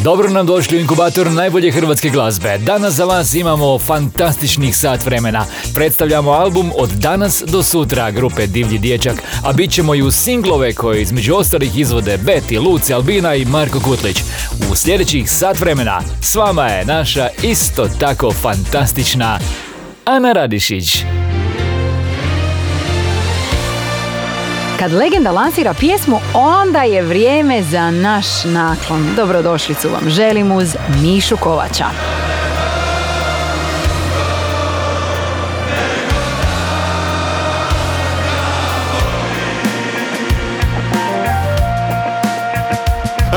Dobro nam došli u inkubator najbolje hrvatske glazbe. Danas za vas imamo fantastičnih sat vremena. Predstavljamo album od danas do sutra grupe Divlji dječak, a bit ćemo i u singlove koje između ostalih izvode Beti, Luci, Albina i Marko Kutlić. U sljedećih sat vremena s vama je naša isto tako fantastična Ana Radišić. Kad legenda lansira pjesmu, onda je vrijeme za naš naklon. Dobrodošlicu vam želim uz Mišu Kovača.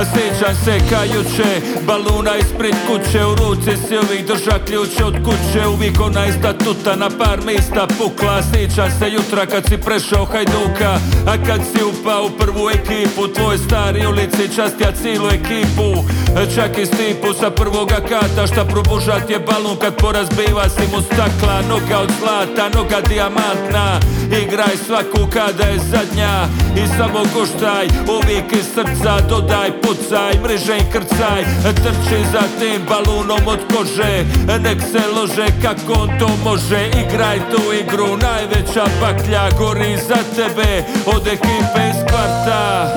Sjećam se kajuće, baluna ispred kuće U ruci si uvijek drža ključ od kuće Uvijek ona ista tuta na par mista pukla. Sjećam se jutra kad si prešao Hajduka A kad si upao u prvu ekipu Tvoj stari ulici častja cijelu ekipu. Čak i stipu sa prvoga kata Šta probužat je balun kad porazbiva si mu stakla Noga od zlata, noga dijamantna. Igraj svaku kada je zadnja I samo guštaj, uvijek iz srca dodaj pucaj, mreže krcaj Trči za tim balunom od kože. Nek se lože kako on to može Igraj tu igru, najveća baklja Gori za tebe. Od ekipe iz kvarta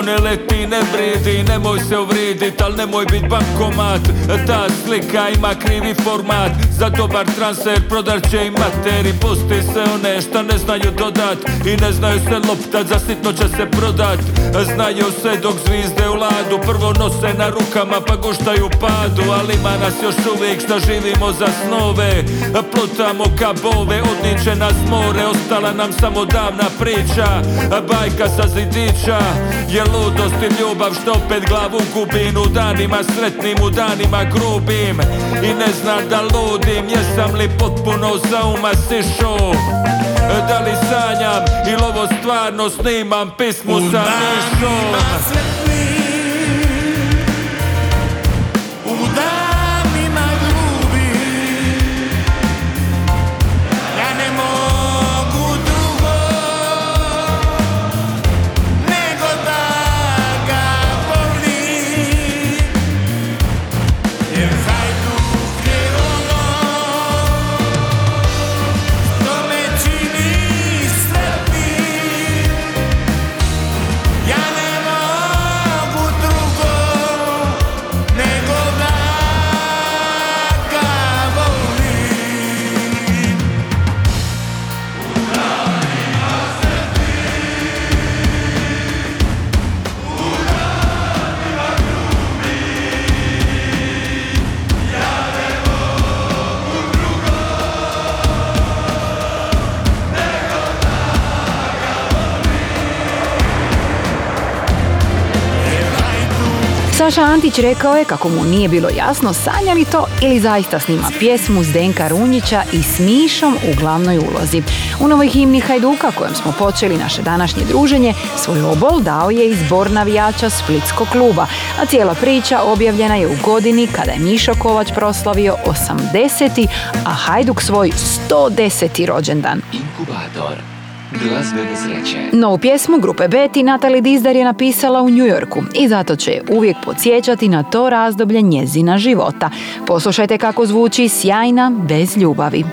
gonna let ne vredi Nemoj se uvridit, al nemoj bit bankomat. Ta slika ima krivi format Za dobar transfer prodar će i materi Pusti se one šta ne znaju dodat I ne znaju se loptat, za sitno će se prodat. Znaju se dok zvizde u ladu Prvo nose na rukama pa guštaju padu Ali ima nas još uvijek šta živimo za snove. Plutamo ka bove, odniče nas more Ostala nam samo davna priča. Bajka sa zidića Je ludost ljubav što opet glavu gubim U danima sretnim, u danima grubim. I ne znam da ludim, jesam li potpuno za uma sišao Da li sanjam ili ovo stvarno snimam pismu sa mišom? U danima Saša Antić rekao je kako mu nije bilo jasno sanja li to ili zaista snima pjesmu Zdenka Runjića i s Mišom u glavnoj ulozi. U novoj himni Hajduka kojem smo počeli naše današnje druženje, svoj obol dao je izbor navijača Splitskog kluba, a cijela priča objavljena je u godini kada je Mišo Kovač proslavio 80. a Hajduk svoj 110. rođendan. Inkubator glazbene sreće. Novu pjesmu grupe Betty Natalie Dizdar je napisala u New Yorku i zato će je uvijek podsjećati na to razdoblje njezina života. Poslušajte kako zvuči sjajna bez ljubavi.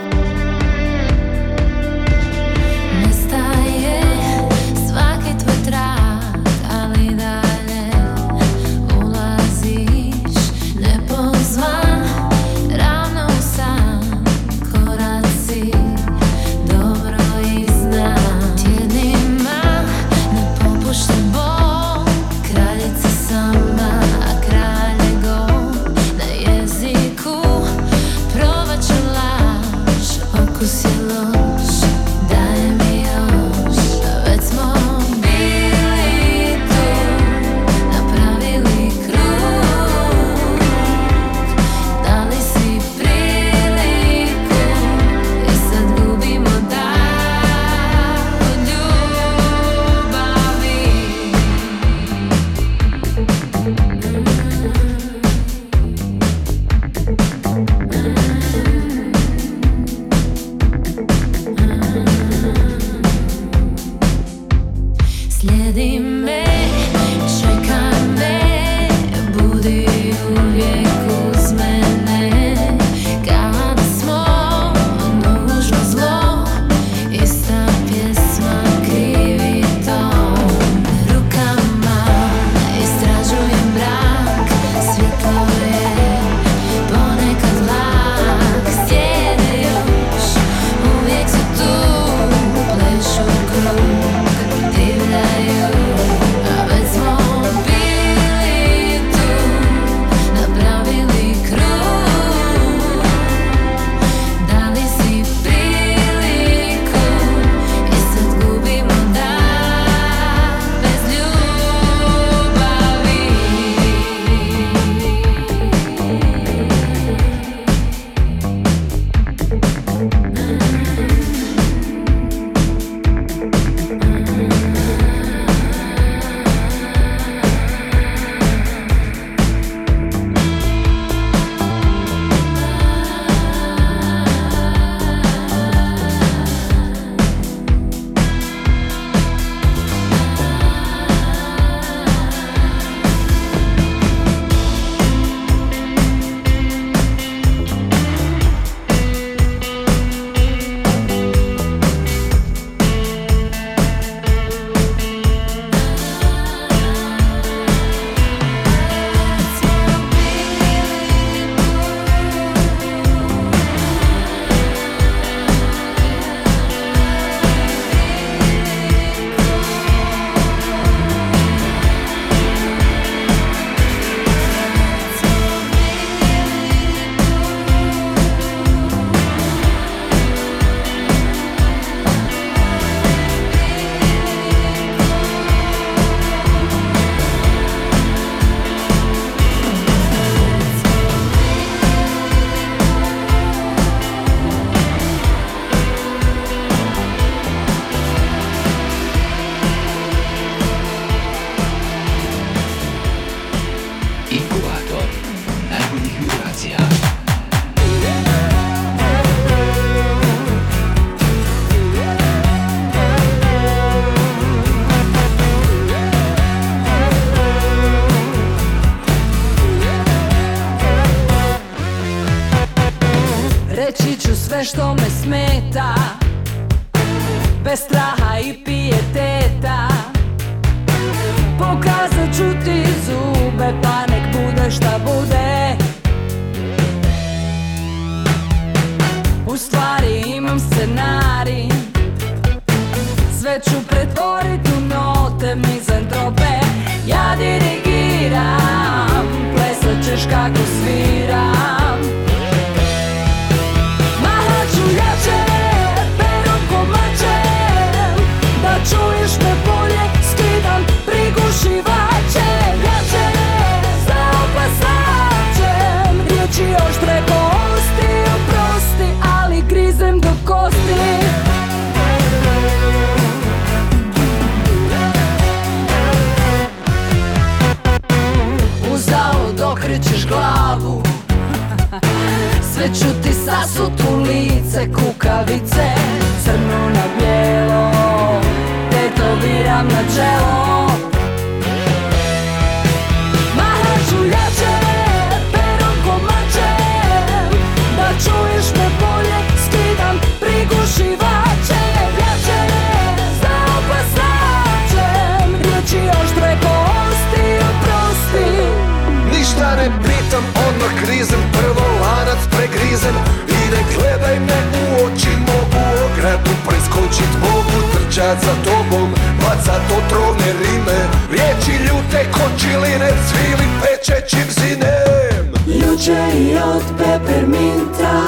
Trčat za tobom Bacat otrovne rime. Riječi ljute ko čiline Cvili pečećim zinem Ljuče i od peperminta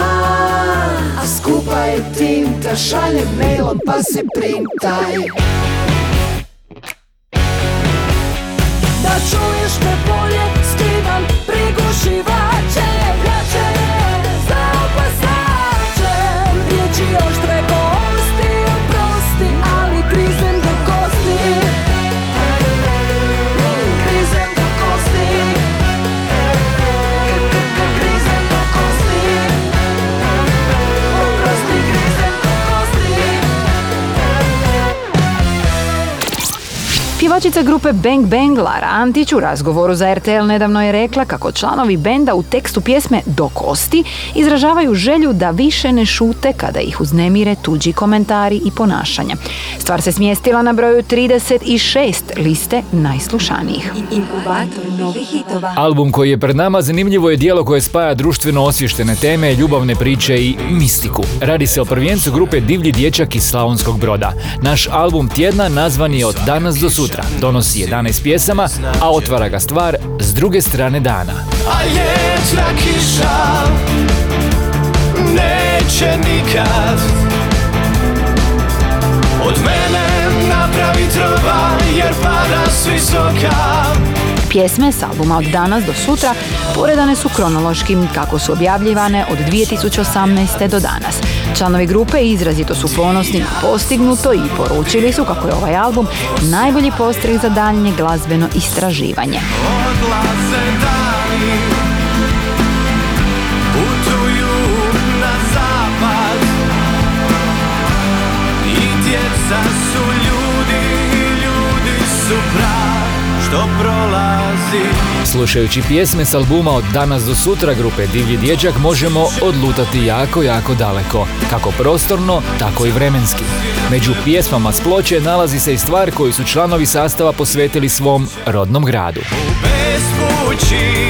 A skupa je tinta Šaljem mailom pa se printaj Pjevačica grupe Bang Bang Lara Antić u razgovoru za RTL nedavno je rekla kako članovi benda u tekstu pjesme Do kosti izražavaju želju da više ne šute kada ih uznemire tuđi komentari i ponašanje. Stvar se smjestila na broju 36 liste najslušanijih. Inkubator novih hitova. Album koji je pred nama zanimljivo je dijelo koje spaja društveno osvještene teme, ljubavne priče i mistiku. Radi se o prvijencu grupe Divlji dječak iz Slavonskog broda. Naš album tjedna nazvan je Od danas do sutra. Donosi 11 pjesama, a otvara ga stvar s druge strane dana. A jedna kiša neće nikad Od mene napravi trova jer pada s visoka Pjesme s albuma od danas do sutra poredane su kronološkim kako su objavljivane od 2018. do danas. Članovi grupe izrazito su ponosni postignuto i poručili su kako je ovaj album najbolji postrih za daljnje glazbeno istraživanje. Su ljudi ljudi su prah što prolazi Slušajući pjesme s albuma od danas do sutra grupe Divlji dječak možemo odlutati jako, jako daleko, kako prostorno, tako i vremenski. Među pjesmama s ploče nalazi se i stvar koju su članovi sastava posvetili svom rodnom gradu. bespućima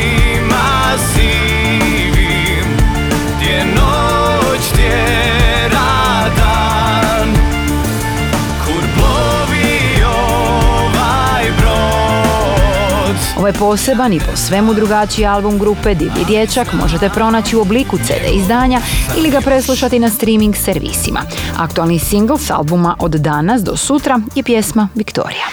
Ovaj poseban i po svemu drugačiji album grupe Divlji dječak možete pronaći u obliku CD izdanja ili ga preslušati na streaming servisima. Aktualni singl s albuma od danas do sutra je pjesma Viktorija.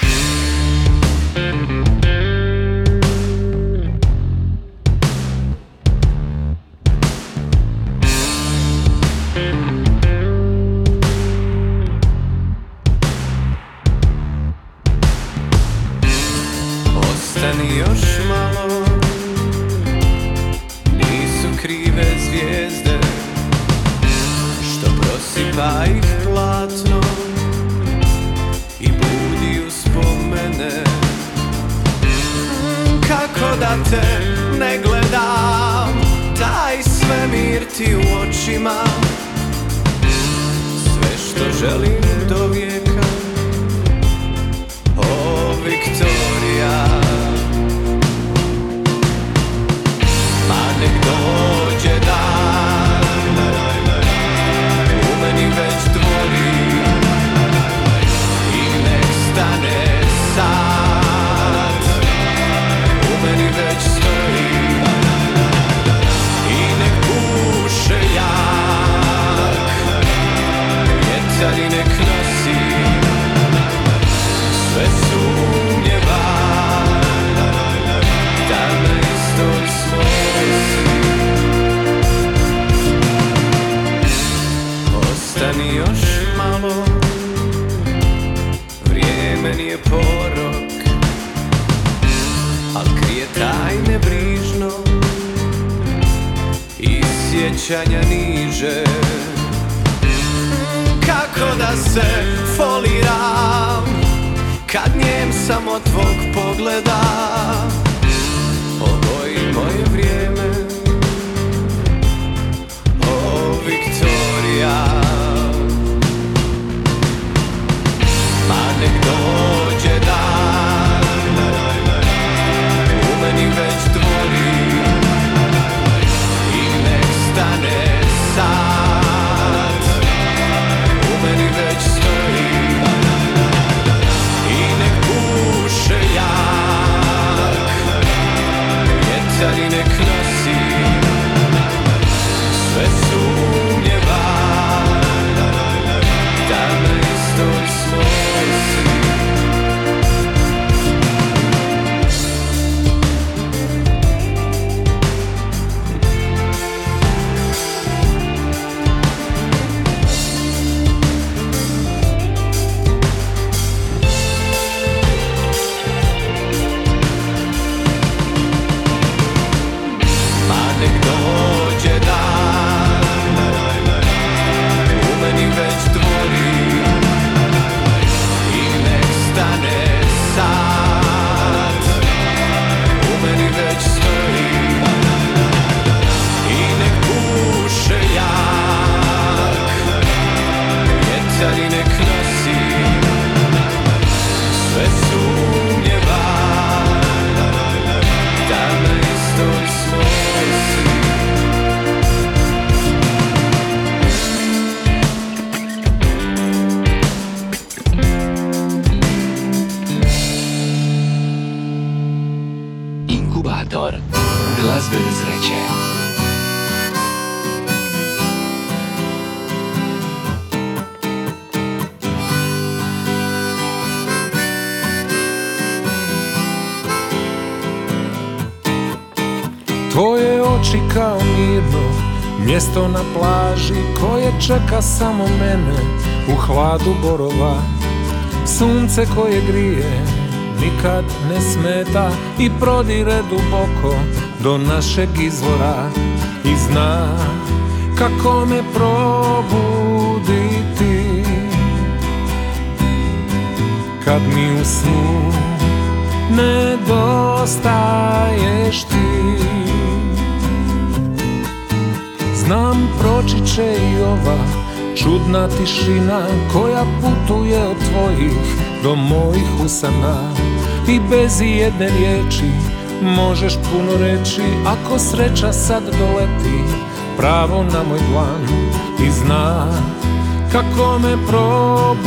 Mjesto na plaži koje čeka samo mene U hladu borova. Sunce koje grije Nikad ne smeta I prodire duboko Do našeg izvora I zna kako me probuditi. Kad mi u snu nedostaješ ti Znam proći će i ova čudna tišina Koja putuje od tvojih do mojih usana. I bez jedne riječi možeš puno reći Ako sreća sad doleti pravo na moj dlan I zna kako me probuditi.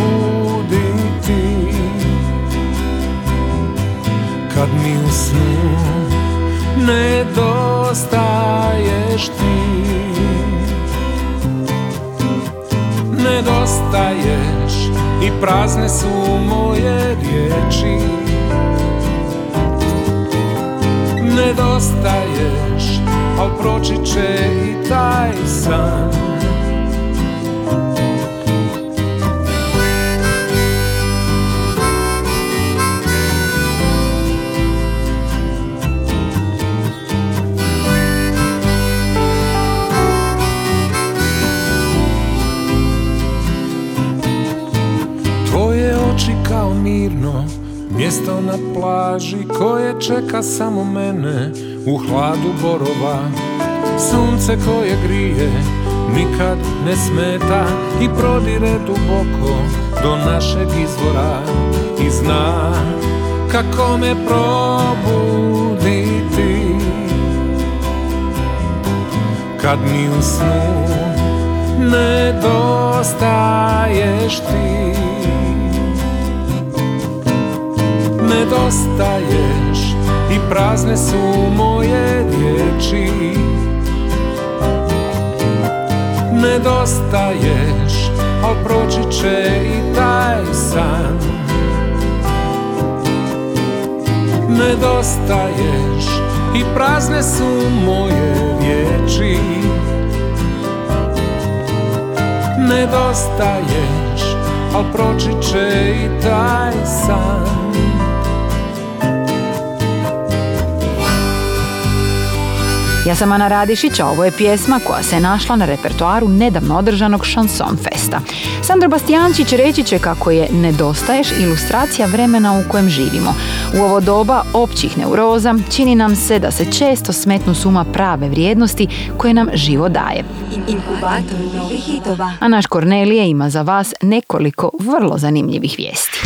Kad mi u snu nedostaješ ti Nedostaješ i prazne su moje riječi. Nedostaješ, al proći će i taj san Mjesto na plaži koje čeka samo mene U hladu borova. Sunce koje grije nikad ne smeta I prodire duboko do našeg izvora. I zna kako me probuditi. Kad mi u snu nedostaješ ti Nedostaješ i prazne su moje riječi. Nedostaješ, al proći će i taj san. Nedostaješ i prazne su moje riječi. Nedostaješ, al proći će i taj san Ja sam Ana Radišić, a ovo je pjesma koja se našla na repertoaru nedavno održanog Chanson Festa. Sandro Bastijančić reći će kako je Nedostaješ ilustracija vremena u kojem živimo. U ovo doba općih neuroza čini nam se da se često smetnu suma prave vrijednosti koje nam živo daje. A naš Kornelije ima za vas nekoliko vrlo zanimljivih vijesti.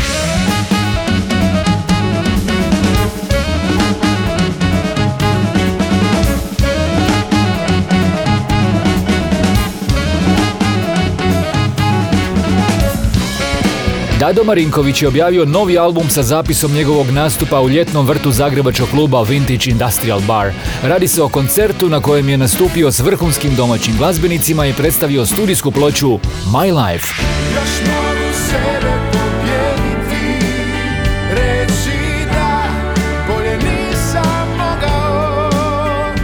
Dado Marinković je objavio novi album sa zapisom njegovog nastupa u ljetnom vrtu zagrebačkog kluba Vintage Industrial Bar. Radi se o koncertu na kojem je nastupio s vrhunskim domaćim glazbenicima i predstavio studijsku ploču My Life.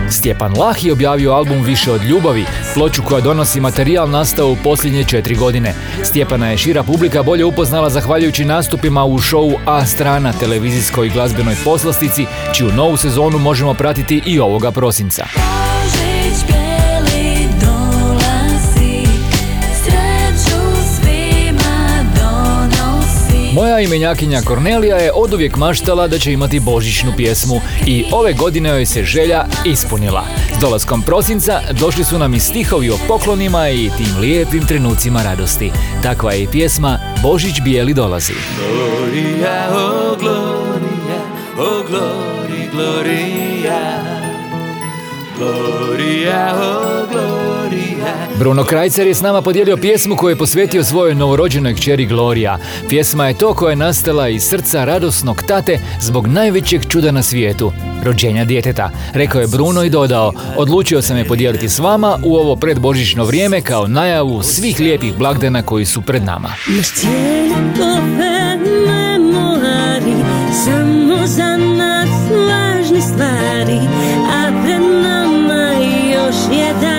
Stjepan Lah je objavio album Više od ljubavi, ploču koja donosi materijal nastao u posljednje četiri godine. Stjepana je šira publika bolje upoznala zahvaljujući nastupima u šovu A strana televizijskoj glazbenoj poslastici, čiju novu sezonu možemo pratiti i ovoga prosinca. Moja imenjakinja Kornelija je oduvijek maštala da će imati božićnu pjesmu i ove godine joj se želja ispunila. S dolaskom prosinca došli su nam i stihovi o poklonima i tim lijepim trenucima radosti. Takva je i pjesma Božić bijeli dolazi. Gloria, oh Gloria, oh Glory, Gloria Gloria, oh Gloria Bruno Krajcer je s nama podijelio pjesmu koju je posvetio svojoj novorođenoj kćeri Gloria. Pjesma je to koja je nastala iz srca radosnog tate zbog najvećeg čuda na svijetu, rođenja djeteta. Rekao je Bruno i dodao, odlučio sam je podijeliti s vama u ovo predbožićno vrijeme kao najavu svih lijepih blagdana koji su pred nama. Pred nama još je dalek put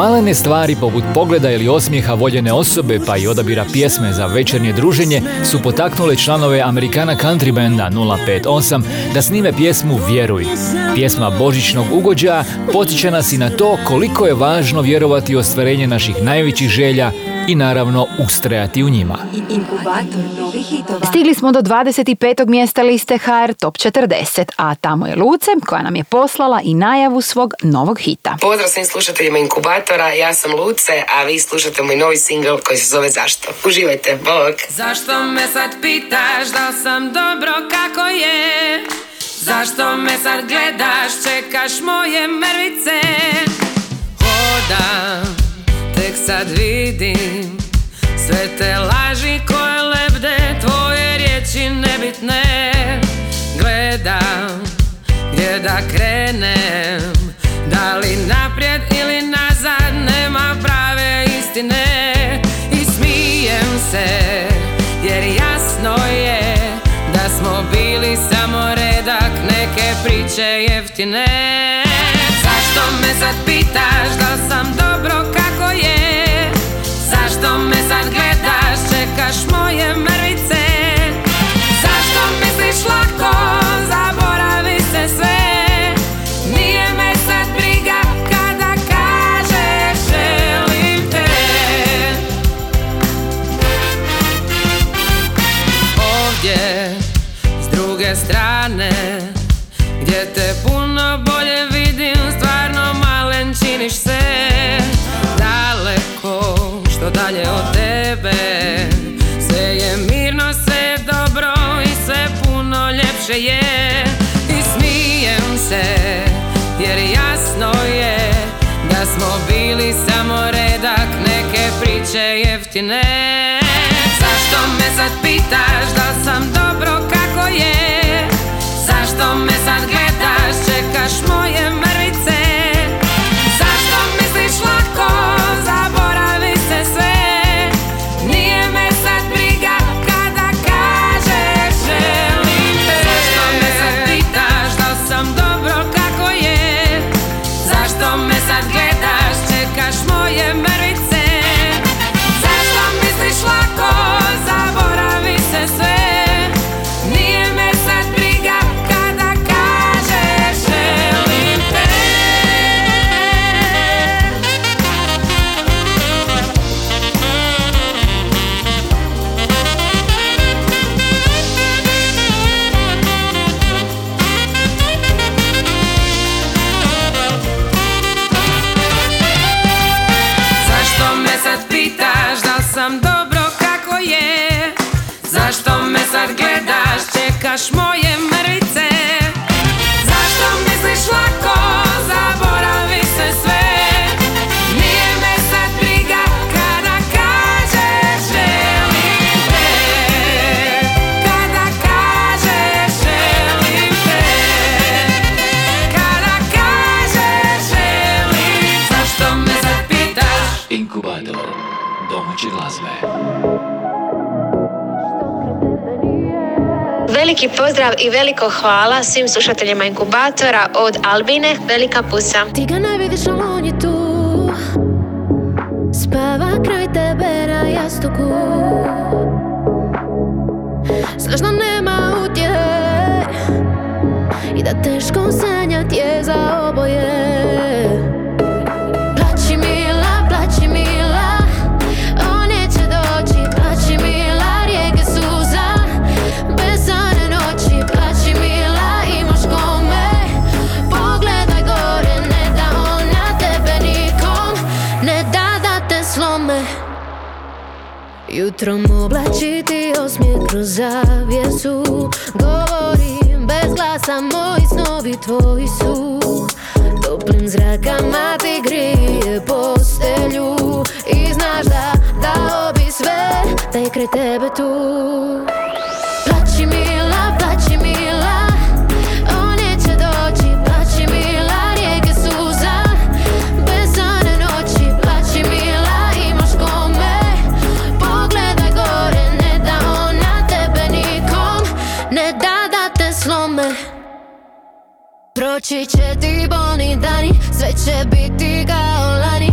Malene stvari poput pogleda ili osmijeha voljene osobe pa i odabira pjesme za večernje druženje su potaknule članove Amerikana Country Banda 058 da snime pjesmu Vjeruj. Pjesma božićnog ugođaja potiče nas i na to koliko je važno vjerovati u ostvarenje naših najvećih želja i naravno ustrajati u njima. Inkubator novih hitova. Stigli smo do 25. mjesta liste HR Top 40, a tamo je Luce koja nam je poslala i najavu svog novog hita. Pozdrav svim slušateljima Inkubatora, ja sam Luce, a vi slušate moj novi singl koji se zove Zašto. Uživajte, bok! Zašto me sad pitaš da li sam dobro kako je? Zašto me sad gledaš, čekaš moje mrvice? Hodam, tek sad vidim Sve te laži koje lebde, tvoje riječi nebitne. Gledam, gdje da krenem Da li naprijed ili nazad, nema prave istine. I smijem se, jer jasno je Da smo bili samo redak neke priče jeftine. Zašto me sad pitaš da sam vraćaš moje mrvice? Zašto misliš lako, zaboravi se sve. Nije me sad briga kada kažeš želim te. Ovdje, s druge strane Gdje te puno bolje vidim, stvarno malen činiš se. Daleko, što dalje od tebe. Je I smijem se jer jasno je Da smo bili samo redak neke priče jeftine. Zašto me sad pitaš da sam dobro kako je? Zašto me Veliki pozdrav i veliko hvala svim slušateljima inkubatora od Albine. Velika pusa. Ti ga ne vidiš, ali on je tu Spava kraj tebe na jastuku Znaš da nema utjehe I da teško sanjat je za oboje Jutrom oblači ti osmijeh kroz zavjesu. Govorim bez glasa, moji snovi tvoji su. Toplim zrakama ti grije postelju. I znaš da dao bi sve da je kraj tebe tu Proći će ti bolni dani, sve će biti kao lani.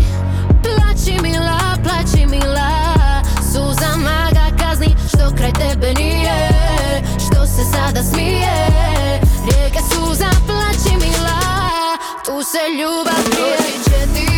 Plači mila, plači mila, suzama ga kazni. Što kraj tebe nije, što se sada smije. Rijeke suza, plači mila, tu se ljubav krije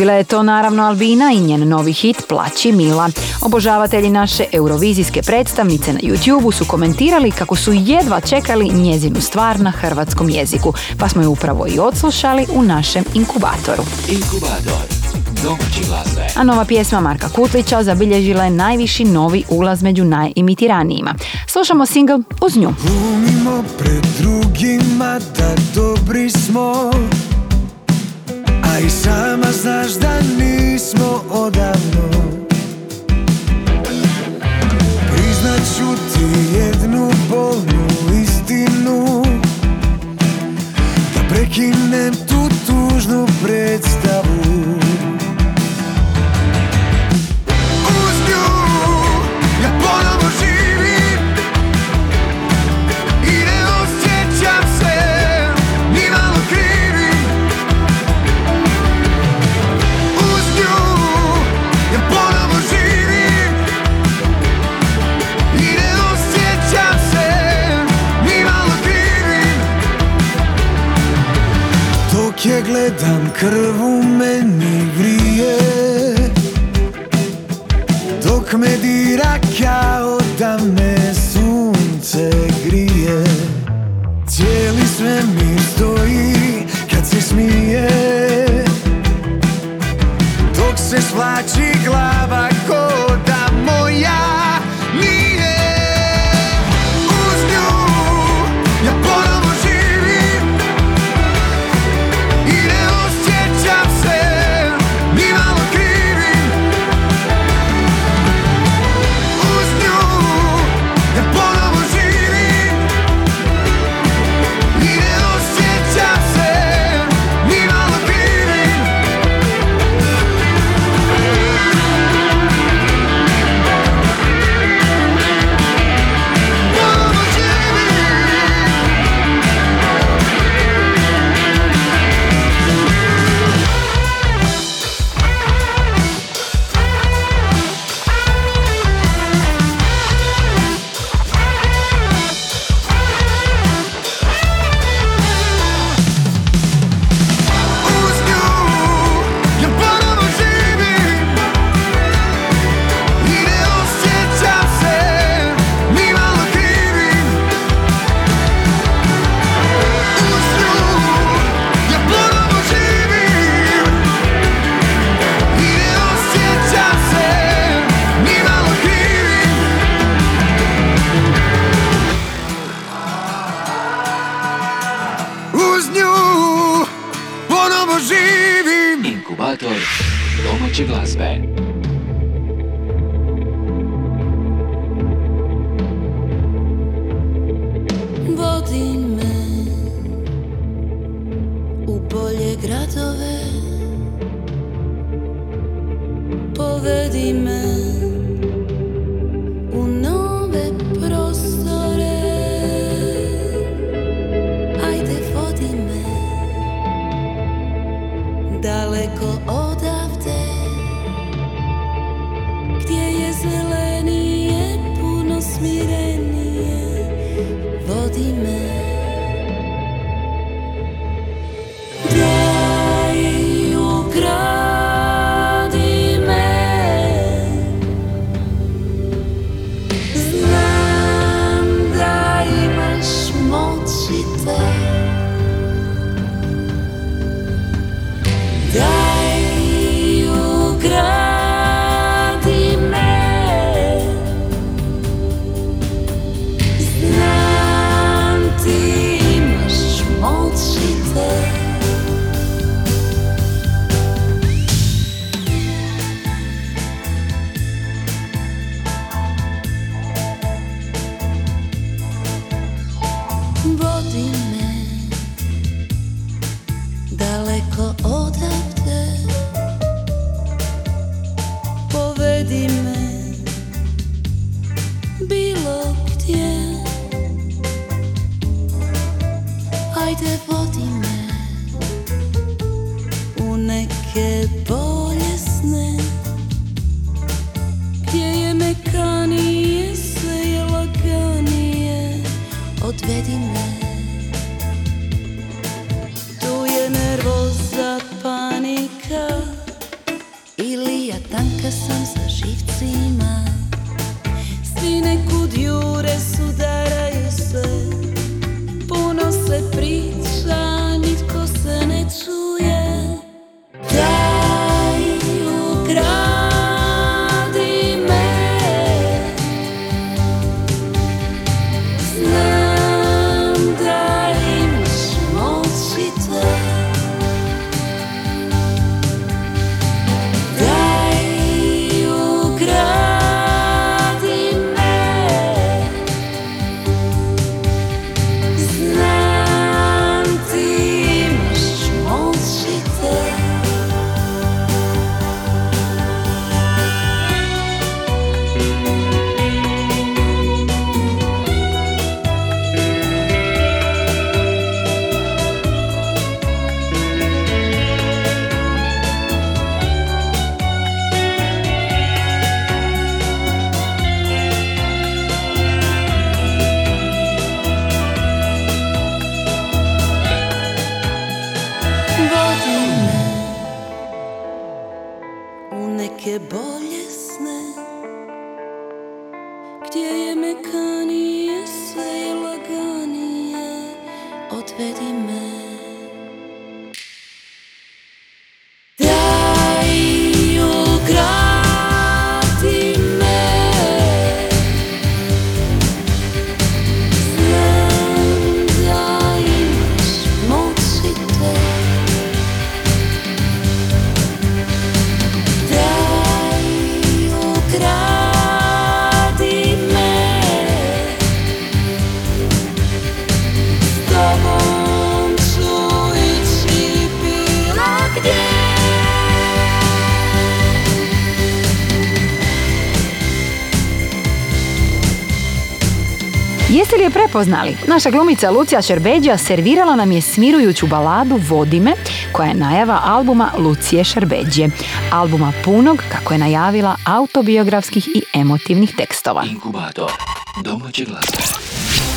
Bila je to naravno Albina i njen novi hit Plaći Mila. Obožavatelji naše eurovizijske predstavnice na YouTube su komentirali kako su jedva čekali njezinu stvar na hrvatskom jeziku, pa smo ju upravo i odslušali u našem inkubatoru. Inkubator. A nova pjesma Marka Kutlića zabilježila je najviši novi ulaz među najimitiranijima. Slušamo single uz nju. Glumimo pred drugima da dobri smo I sama znaš da nismo odavno. Priznat ću ti jednu bolnu istinu. Da prekinem tu tužnu predstavu gledam krv u meni vrije. Dok me dira kao da me sunce grije. Cijeli svemir stoji kad se smije light of u neke prepoznali? Naša glumica Lucija Šerbeđa servirala nam je smirujuću baladu Vodime, koja je najava albuma Lucije Šerbeđe. Albuma punog, kako je najavila, autobiografskih i emotivnih tekstova. Inkubator domaće glazbe.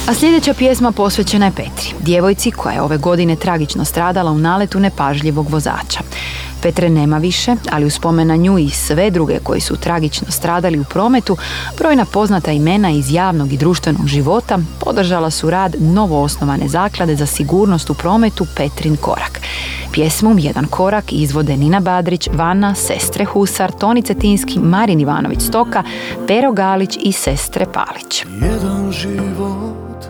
A sljedeća pjesma posvećena je Petri, djevojci koja je ove godine tragično stradala u naletu nepažljivog vozača. Petre nema više, ali u spomen na nju i sve druge koji su tragično stradali u prometu, brojna poznata imena iz javnog i društvenog života podržala su rad novoosnovane zaklade za sigurnost u prometu Petrin korak. Pjesmu Jedan korak izvode Nina Badrić, Vana, sestre Husar, Toni Cetinski, Marin Ivanović Stoka, Pero Galić i sestre Palić. Jedan život,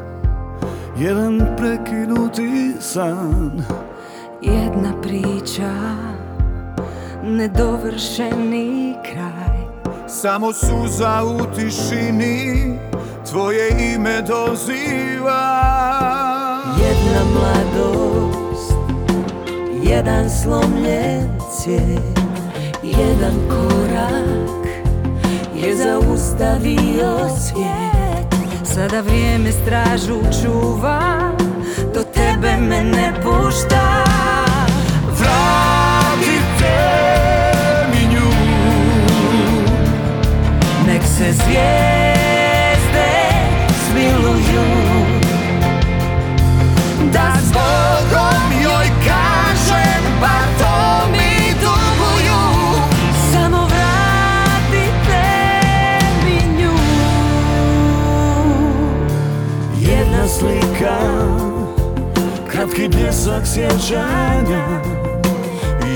jedan prekinuti san Jedna priča, nedovršeni kraj. Samo suza u tišini, tvoje ime doziva. Jedna mladost, jedan slomljen cvijet Jedan korak je zaustavio svijet. Sada vrijeme stražu čuva, do tebe me ne pušta zvijezde smiluju. Da s Bogom joj kažem Bar to mi duguju. Samo vratite mi nju. Jedna slika, kratki bljesak sjećanja.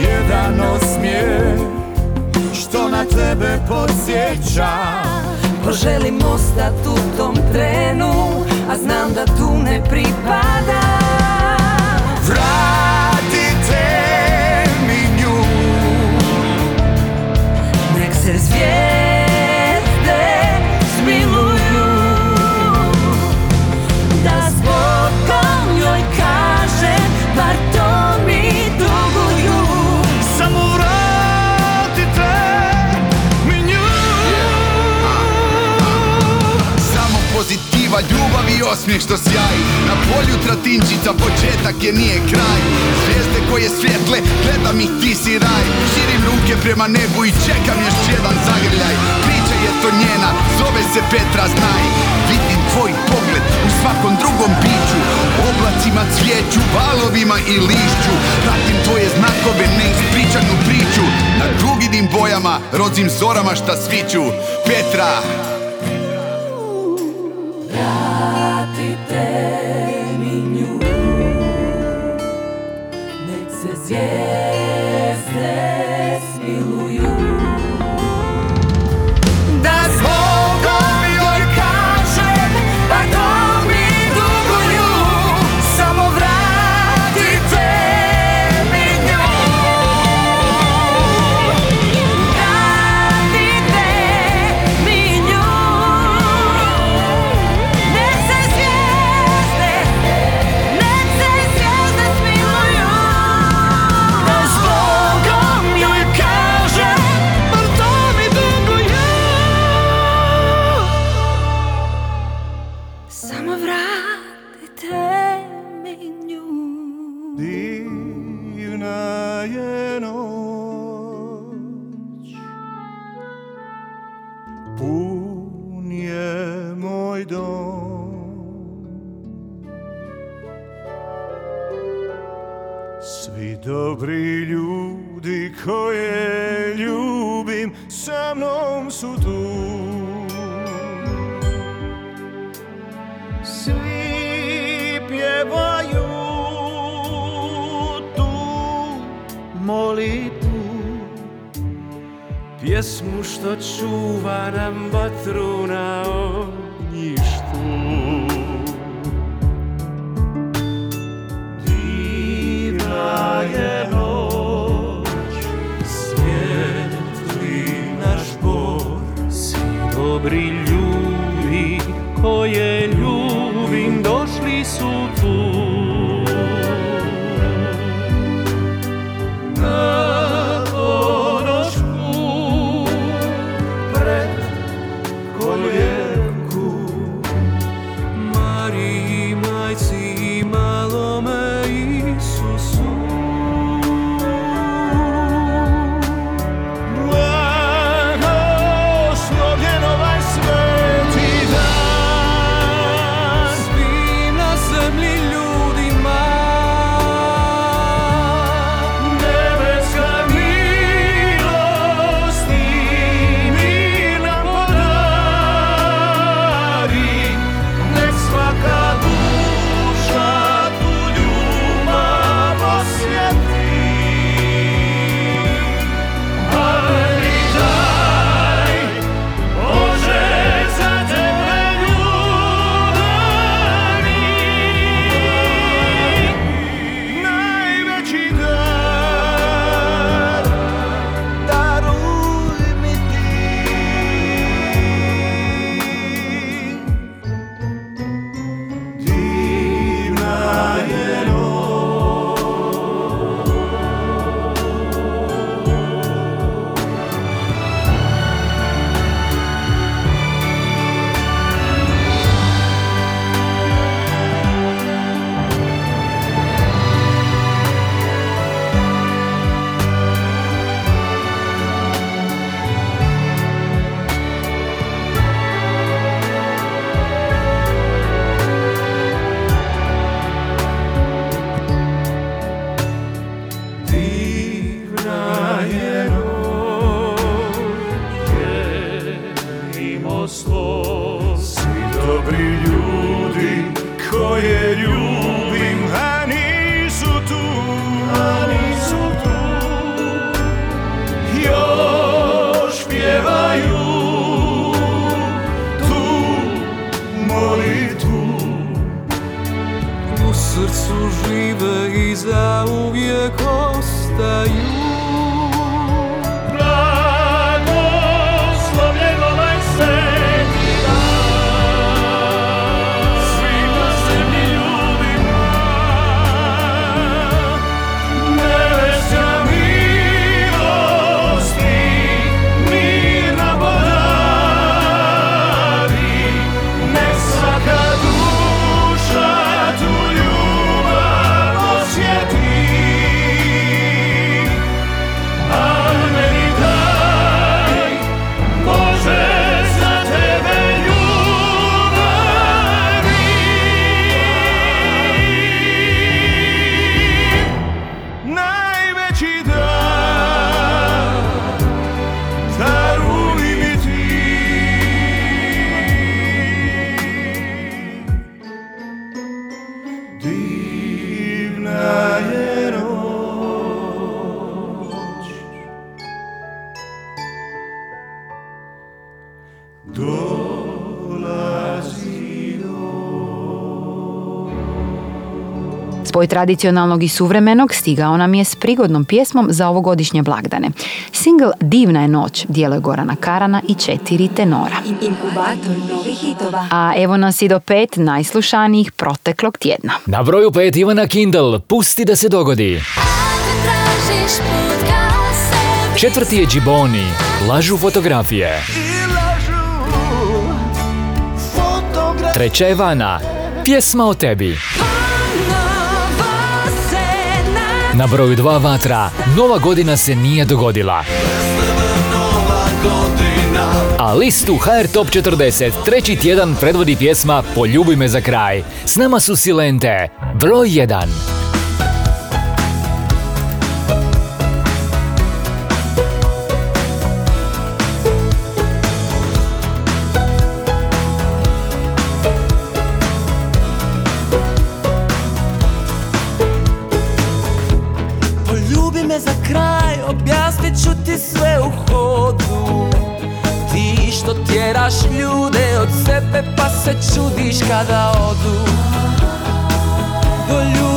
Jedan osmijeh, što na tebe podsjeća Poželim ostat u tom trenu A znam da tu ne pripada. Vratite mi nju. Nek se zvijezde osmijeh što sjaji Na polju tratinčica početak je nije kraj. Zvijezde koje svjetle, gledam ih ti si raj. Širim ruke prema nebu i čekam još jedan zagrljaj. Priča je to njena, zove se Petra znaj. Vidim tvoj pogled u svakom drugom biću. Oblacima cvijeću, valovima i lišću. Pratim tvoje znakove, neispričanu priču. Na duginim bojama, rodzim zorama šta sviću. Petra Spoj tradicionalnog i suvremenog stigao nam je s prigodnom pjesmom za ovogodišnje blagdane. Single Divna je noć djeluje Gorana Karana i četiri tenora. A evo nas i do pet najslušanijih proteklog tjedna. Na broju pet Ivana Kindle, pusti da se dogodi. Četvrti je Džiboni, lažu fotografije. Treća je Vana, pjesma o tebi. Na broju dva Vatra, nova godina se nije dogodila. A listu HR Top 40 treći tjedan predvodi pjesma Poljubi me za kraj. S nama su Silente, broj 1. tjeraš ljude od sebe pa se čudiš kada odu Poljubi me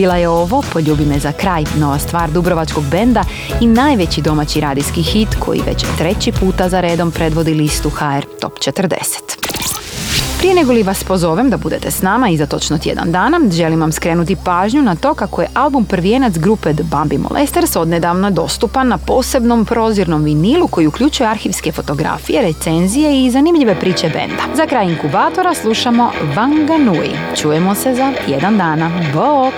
Bila je ovo Poljubi me za kraj, nova stvar dubrovačkog benda i najveći domaći radijski hit koji već treći puta za redom predvodi listu HR Top 40. Prije nego li vas pozovem da budete s nama i za točno tjedan dana, želim vam skrenuti pažnju na to kako je album prvijenac grupe The Bambi Molesters odnedavno dostupan na posebnom prozirnom vinilu koji uključuje arhivske fotografije, recenzije i zanimljive priče benda. Za kraj inkubatora slušamo Vanga Nui. Čujemo se za tjedan dana. Bok!